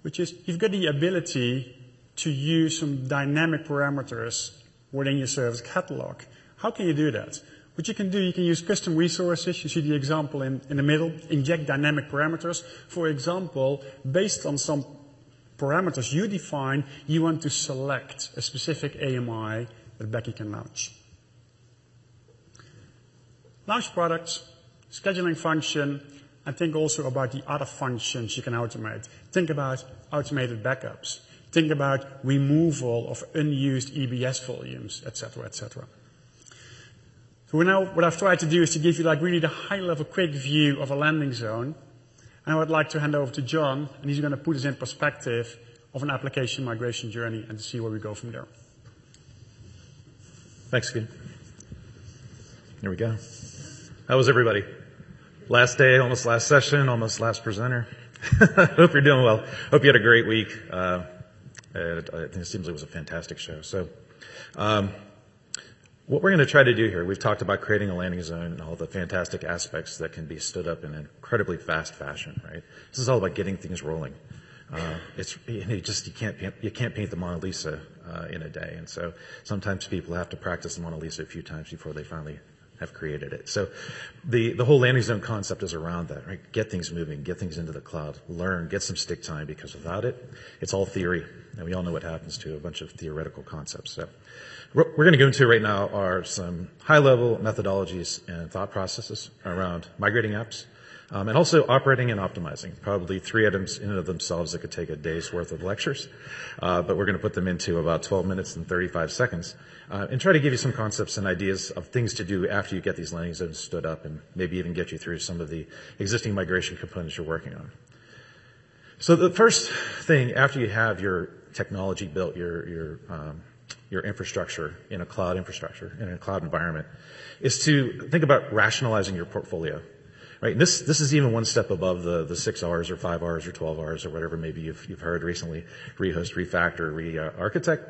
which is you've got the ability to use some dynamic parameters within your service catalog. How can you do that? What you can do, you can use custom resources. You see the example in, in the middle. Inject dynamic parameters. For example, based on some parameters you define, you want to select a specific AMI that Becky can launch. Launch products, scheduling function, and think also about the other functions you can automate. Think about automated backups. Think about removal of unused EBS volumes, etc., cetera, et cetera. So now what I've tried to do is to give you like really the high level quick view of a landing zone. And I would like to hand over to John, and he's going to put us in perspective of an application migration journey and to see where we go from there. Thanks, Kid. There we go. How was everybody? Last day, almost last session, almost last presenter. Hope you're doing well. Hope you had a great week. Uh, it, it seems like it was a fantastic show. So, um, what we're going to try to do here, we've talked about creating a landing zone and all the fantastic aspects that can be stood up in an incredibly fast fashion, right? This is all about getting things rolling. Uh, it's you just you can't you can't paint the Mona Lisa uh, in a day, and so sometimes people have to practice the Mona Lisa a few times before they finally have created it. So the, the whole landing zone concept is around that, right? Get things moving, get things into the cloud, learn, get some stick time because without it, it's all theory. And we all know what happens to a bunch of theoretical concepts. So what we're going to go into right now are some high level methodologies and thought processes around migrating apps um, and also operating and optimizing, probably three items in and of themselves that could take a day's worth of lectures. Uh, but we're going to put them into about 12 minutes and 35 seconds uh, and try to give you some concepts and ideas of things to do after you get these landing zones stood up and maybe even get you through some of the existing migration components you're working on. So the first thing after you have your technology built, your, your, um, your infrastructure in a cloud infrastructure, in a cloud environment, is to think about rationalizing your portfolio. Right? This, this is even one step above the, the six R's or five R's or 12 R's or whatever maybe you've, you've heard recently. Rehost, refactor, re-architect.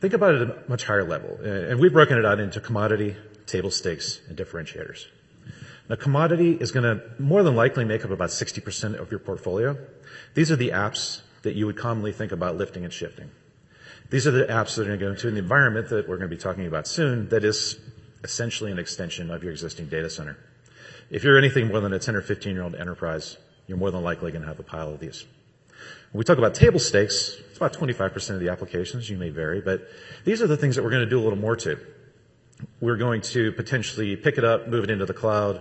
Think about it at a much higher level. And we've broken it out into commodity, table stakes, and differentiators. Now commodity is going to more than likely make up about 60% of your portfolio. These are the apps that you would commonly think about lifting and shifting. These are the apps that are going to go into an environment that we're going to be talking about soon that is essentially an extension of your existing data center. If you're anything more than a 10 or 15 year old enterprise, you're more than likely going to have a pile of these. When we talk about table stakes, it's about 25% of the applications. You may vary, but these are the things that we're going to do a little more to. We're going to potentially pick it up, move it into the cloud.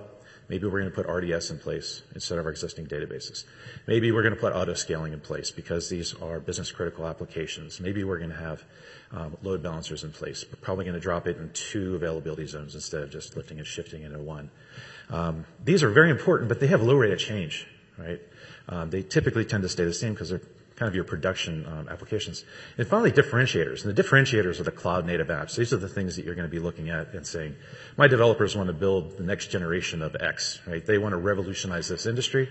Maybe we're going to put RDS in place instead of our existing databases. Maybe we're going to put auto scaling in place because these are business critical applications. Maybe we're going to have um, load balancers in place. We're probably going to drop it in two availability zones instead of just lifting and shifting into one. Um, these are very important, but they have low rate of change, right? Um, they typically tend to stay the same because they're kind of your production um, applications. And finally, differentiators. And the differentiators are the cloud native apps. These are the things that you're going to be looking at and saying, my developers want to build the next generation of X, right? They want to revolutionize this industry.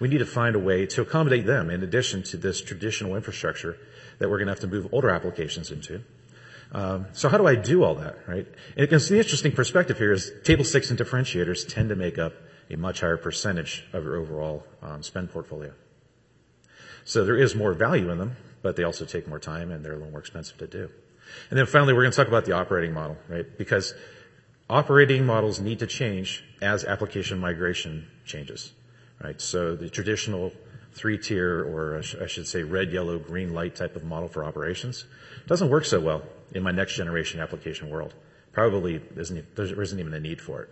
We need to find a way to accommodate them in addition to this traditional infrastructure that we're going to have to move older applications into. Um, so how do I do all that, right? And the interesting perspective here is table stakes and differentiators tend to make up a much higher percentage of your overall um, spend portfolio. So there is more value in them, but they also take more time and they're a little more expensive to do. And then finally, we're going to talk about the operating model, right? Because operating models need to change as application migration changes, right? So the traditional three-tier, or I should say red, yellow, green light type of model for operations doesn't work so well in my next generation application world. probably isn't, there isn't even a need for it.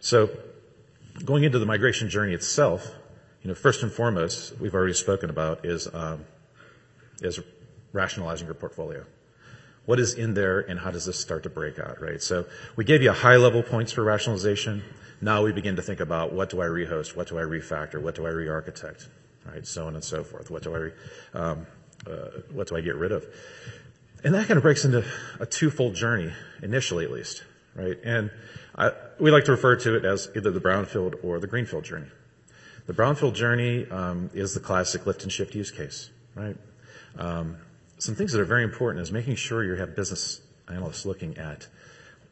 So going into the migration journey itself, you know, first and foremost, we've already spoken about is, um, is rationalizing your portfolio. What is in there and how does this start to break out, right? So we gave you high level points for rationalization. Now we begin to think about what do I rehost? What do I refactor? What do I re-architect? Right? So on and so forth. What do I, um, uh, what do I get rid of? And that kind of breaks into a twofold journey, initially at least, right? And I, we like to refer to it as either the brownfield or the greenfield journey. The brownfield journey um, is the classic lift and shift use case, right? Um, some things that are very important is making sure you have business analysts looking at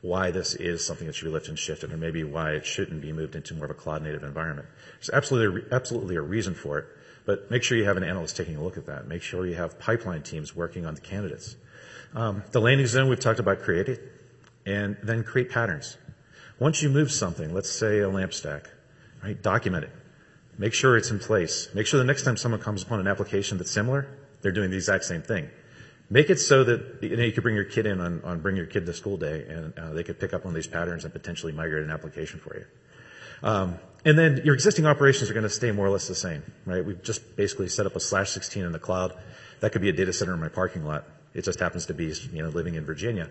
why this is something that should be lift and shifted, or maybe why it shouldn't be moved into more of a cloud native environment. There's absolutely, absolutely a reason for it, but make sure you have an analyst taking a look at that. Make sure you have pipeline teams working on the candidates. Um, the landing zone we've talked about creating, and then create patterns. Once you move something, let's say a lamp stack, right? Document it. Make sure it's in place. Make sure the next time someone comes upon an application that's similar, they're doing the exact same thing. Make it so that you, know, you could bring your kid in on, on bring your kid to school day and uh, they could pick up on these patterns and potentially migrate an application for you. Um, and then your existing operations are going to stay more or less the same, right? We've just basically set up a slash 16 in the cloud. That could be a data center in my parking lot. It just happens to be, you know, living in Virginia.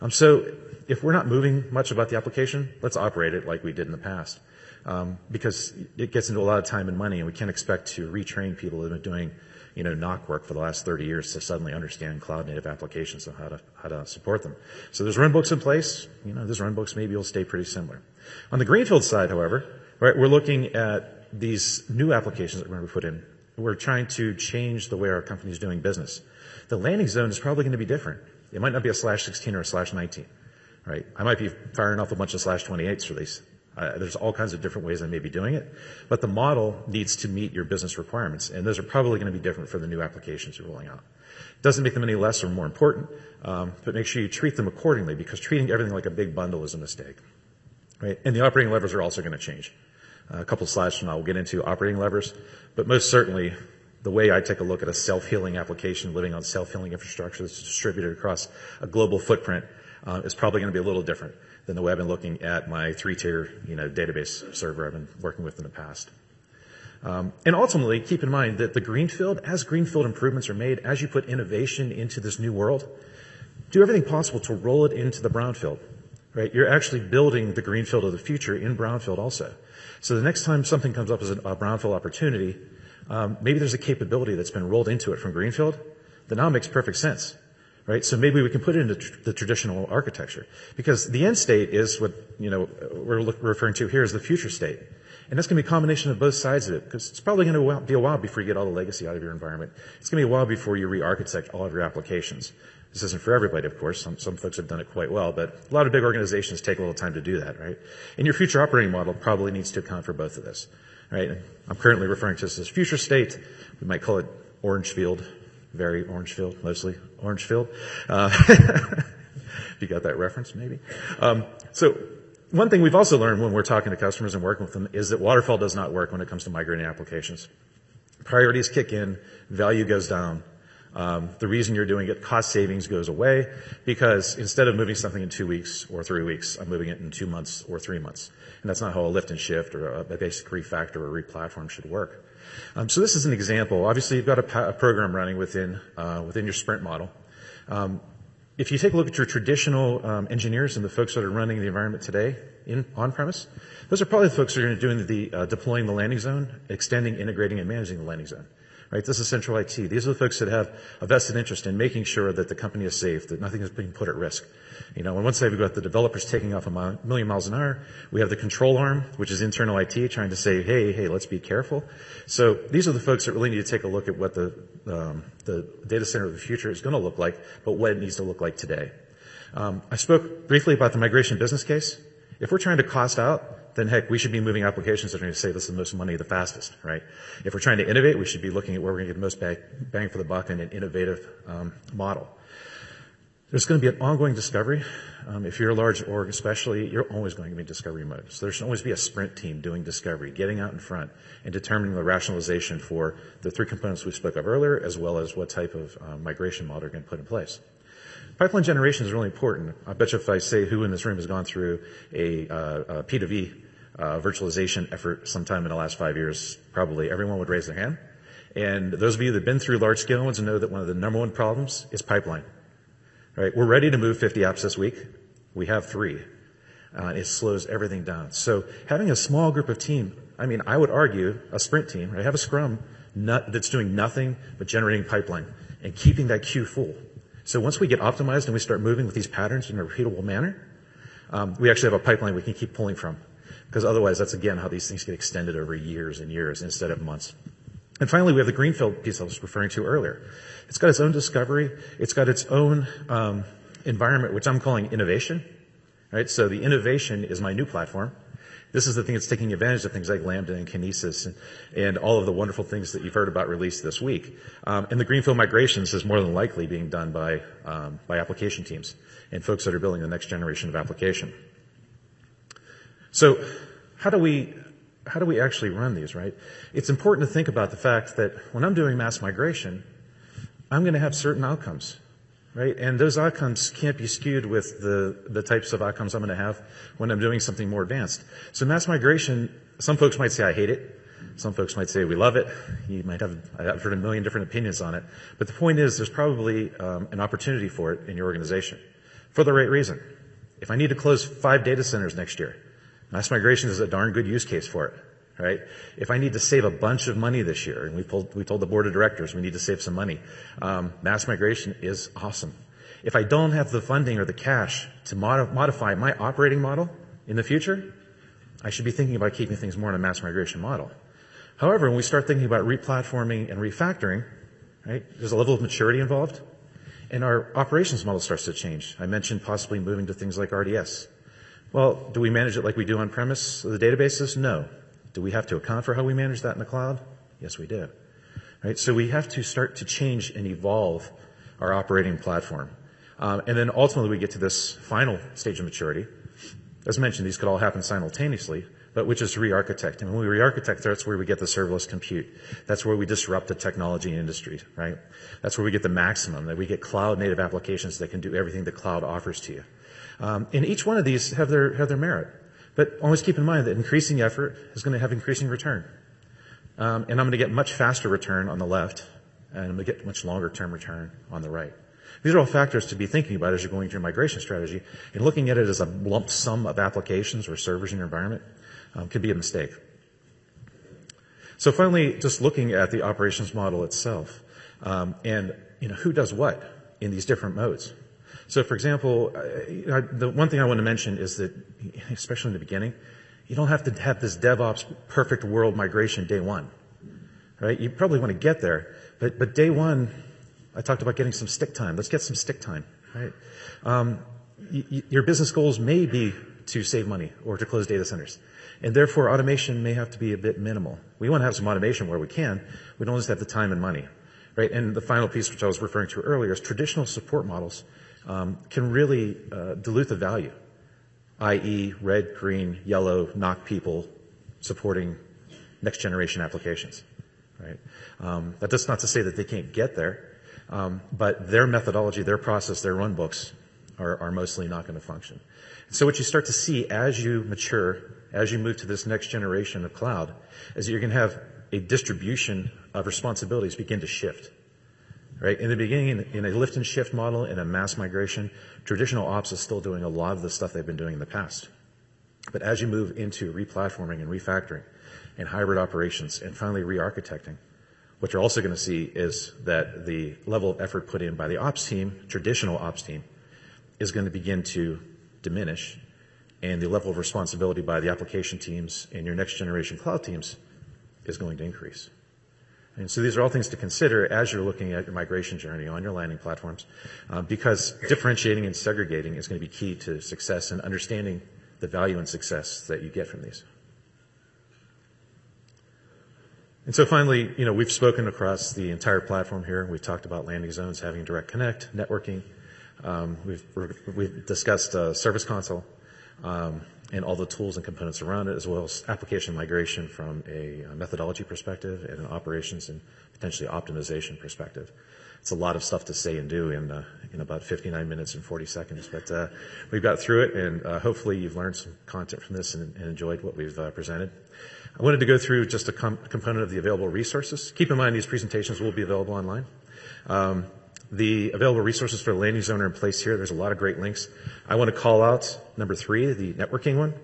Um, so if we're not moving much about the application, let's operate it like we did in the past. Um, because it gets into a lot of time and money and we can't expect to retrain people that have been doing you know, NOC work for the last 30 years to suddenly understand cloud native applications and how to, how to support them. So there's runbooks in place. You know, those runbooks maybe will stay pretty similar. On the Greenfield side, however, right, we're looking at these new applications that we're going to put in. We're trying to change the way our company is doing business. The landing zone is probably going to be different. It might not be a slash 16 or a slash 19, right? I might be firing off a bunch of slash 28s for these. Uh, there's all kinds of different ways I may be doing it, but the model needs to meet your business requirements, and those are probably going to be different for the new applications you're rolling out. Doesn't make them any less or more important, um, but make sure you treat them accordingly because treating everything like a big bundle is a mistake, right? And the operating levers are also going to change. Uh, a couple slides from now, we'll get into operating levers, but most certainly the way I take a look at a self-healing application living on self-healing infrastructure that's distributed across a global footprint uh, is probably going to be a little different than the I've been looking at my three-tier, you know, database server I've been working with in the past. Um, and ultimately, keep in mind that the greenfield, as greenfield improvements are made, as you put innovation into this new world, do everything possible to roll it into the brownfield. Right? You're actually building the greenfield of the future in brownfield also. So the next time something comes up as a brownfield opportunity, um, maybe there's a capability that's been rolled into it from greenfield that now makes perfect sense right? So maybe we can put it into tr- the traditional architecture because the end state is what, you know, we're look, referring to here as the future state. And that's going to be a combination of both sides of it because it's probably going to be a while before you get all the legacy out of your environment. It's going to be a while before you re-architect all of your applications. This isn't for everybody, of course. Some, some folks have done it quite well, but a lot of big organizations take a little time to do that, right? And your future operating model probably needs to account for both of this, right? I'm currently referring to this as future state. We might call it orange field very Orangefield, mostly Orangefield. Uh, you got that reference, maybe. Um, so one thing we've also learned when we're talking to customers and working with them is that waterfall does not work when it comes to migrating applications. Priorities kick in, value goes down. Um, the reason you're doing it, cost savings goes away because instead of moving something in two weeks or three weeks, I'm moving it in two months or three months. And that's not how a lift and shift or a, a basic refactor or replatform should work. Um, so this is an example. Obviously, you've got a, a program running within uh, within your sprint model. Um, if you take a look at your traditional um, engineers and the folks that are running the environment today in on-premise, those are probably the folks that are doing the uh, deploying the landing zone, extending, integrating, and managing the landing zone right? This is central IT. These are the folks that have a vested interest in making sure that the company is safe, that nothing is being put at risk. You know, on one side we've got the developers taking off a million miles an hour. We have the control arm, which is internal IT, trying to say, hey, hey, let's be careful. So these are the folks that really need to take a look at what the um, the data center of the future is going to look like, but what it needs to look like today. Um, I spoke briefly about the migration business case. If we're trying to cost out, then heck, we should be moving applications that are going to save us the most money the fastest, right? If we're trying to innovate, we should be looking at where we're going to get the most bang, bang for the buck in an innovative um, model. There's going to be an ongoing discovery. Um, if you're a large org, especially, you're always going to be in discovery mode. So there should always be a sprint team doing discovery, getting out in front, and determining the rationalization for the three components we spoke of earlier, as well as what type of um, migration model you're going to put in place. Pipeline generation is really important. I bet you if I say who in this room has gone through a, uh, a P2V uh, virtualization effort sometime in the last five years, probably everyone would raise their hand. And those of you that have been through large scale ones know that one of the number one problems is pipeline. Right? We're ready to move 50 apps this week. We have three. Uh, it slows everything down. So having a small group of team, I mean, I would argue a sprint team, right? I have a scrum not, that's doing nothing but generating pipeline and keeping that queue full. So once we get optimized and we start moving with these patterns in a repeatable manner, um, we actually have a pipeline we can keep pulling from. Because otherwise, that's again how these things get extended over years and years instead of months. And finally, we have the greenfield piece I was referring to earlier. It's got its own discovery. It's got its own um, environment, which I'm calling innovation. Right. So the innovation is my new platform. This is the thing that's taking advantage of things like Lambda and Kinesis and, and all of the wonderful things that you've heard about released this week. Um, and the greenfield migrations is more than likely being done by um, by application teams and folks that are building the next generation of application. So how do we how do we actually run these, right? It's important to think about the fact that when I'm doing mass migration, I'm going to have certain outcomes, right? And those outcomes can't be skewed with the, the types of outcomes I'm going to have when I'm doing something more advanced. So mass migration, some folks might say I hate it. Some folks might say we love it. You might have, I've heard a million different opinions on it. But the point is there's probably um, an opportunity for it in your organization for the right reason. If I need to close five data centers next year, Mass migration is a darn good use case for it, right? If I need to save a bunch of money this year, and we, pulled, we told the board of directors we need to save some money, um, mass migration is awesome. If I don't have the funding or the cash to mod- modify my operating model in the future, I should be thinking about keeping things more in a mass migration model. However, when we start thinking about replatforming and refactoring, right, there's a level of maturity involved, and our operations model starts to change. I mentioned possibly moving to things like RDS. Well, do we manage it like we do on premise, the databases? No. Do we have to account for how we manage that in the cloud? Yes, we do. Right? So we have to start to change and evolve our operating platform. Um, and then ultimately we get to this final stage of maturity. As mentioned, these could all happen simultaneously, but which is re-architect. And when we re-architect, that's where we get the serverless compute. That's where we disrupt the technology industry, right? That's where we get the maximum, that we get cloud native applications that can do everything the cloud offers to you. Um, and each one of these have their, have their merit. But always keep in mind that increasing effort is going to have increasing return. Um, and I'm going to get much faster return on the left, and I'm going to get much longer term return on the right. These are all factors to be thinking about as you're going through migration strategy. And looking at it as a lump sum of applications or servers in your environment um, could be a mistake. So finally, just looking at the operations model itself, um, and you know who does what in these different modes. So, for example, uh, the one thing I want to mention is that, especially in the beginning, you don't have to have this DevOps perfect world migration day one, right? You probably want to get there, but but day one, I talked about getting some stick time. Let's get some stick time, right? Um, y- y- your business goals may be to save money or to close data centers. And therefore, automation may have to be a bit minimal. We want to have some automation where we can. We don't just have the time and money, right? And the final piece, which I was referring to earlier, is traditional support models um, can really uh, dilute the value, i.e., red, green, yellow, NOC people supporting next generation applications. Right? Um, that's not to say that they can't get there, um, but their methodology, their process, their run books are, are mostly not going to function. So what you start to see as you mature, as you move to this next generation of cloud, is that you're going to have a distribution of responsibilities begin to shift. Right? In the beginning, in a lift and shift model, in a mass migration, traditional ops is still doing a lot of the stuff they've been doing in the past. But as you move into replatforming and refactoring and hybrid operations and finally re-architecting, what you're also going to see is that the level of effort put in by the ops team, traditional ops team, is going to begin to diminish and the level of responsibility by the application teams and your next generation cloud teams is going to increase. And so these are all things to consider as you're looking at your migration journey on your landing platforms, uh, because differentiating and segregating is going to be key to success and understanding the value and success that you get from these. And so finally, you know, we've spoken across the entire platform here. We've talked about landing zones, having direct connect, networking, Um, we've, we've discussed uh, Service Console um, and all the tools and components around it, as well as application migration from a methodology perspective and an operations and potentially optimization perspective. It's a lot of stuff to say and do in, uh, in about 59 minutes and 40 seconds, but uh, we've got through it, and uh, hopefully you've learned some content from this and, and enjoyed what we've uh, presented. I wanted to go through just a com- component of the available resources. Keep in mind these presentations will be available online. Um, the available resources for the landing zone are in place here. There's a lot of great links. I want to call out number three, the networking one,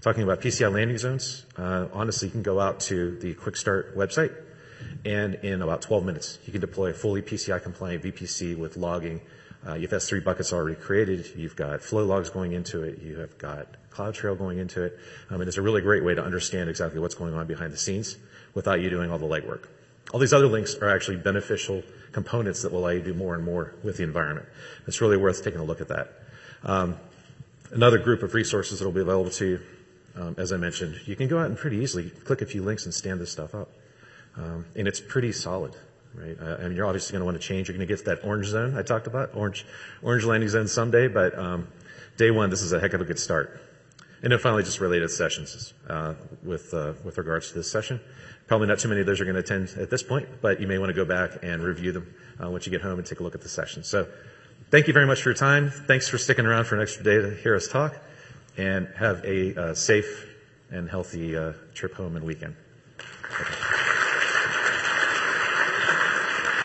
talking about PCI landing zones. Uh, honestly, you can go out to the Quick Start website, and in about 12 minutes, you can deploy a fully PCI compliant VPC with logging. Uh, you've S3 buckets already created. You've got flow logs going into it. You have got CloudTrail going into it. Um, and it's a really great way to understand exactly what's going on behind the scenes without you doing all the legwork. All these other links are actually beneficial components that will allow you to do more and more with the environment. It's really worth taking a look at that. Um, another group of resources that will be available to you, um, as I mentioned, you can go out and pretty easily click a few links and stand this stuff up. Um, and it's pretty solid, right? Uh, and you're obviously going to want to change. You're going to get to that orange zone I talked about, orange, orange landing zone someday, but day one, this is a heck of a good start. And then finally, just related sessions uh, with uh, with regards to this session. Probably not too many of those are going to attend at this point, but you may want to go back and review them uh, once you get home and take a look at the session. So, thank you very much for your time. Thanks for sticking around for an extra day to hear us talk, and have a uh, safe and healthy uh, trip home and weekend.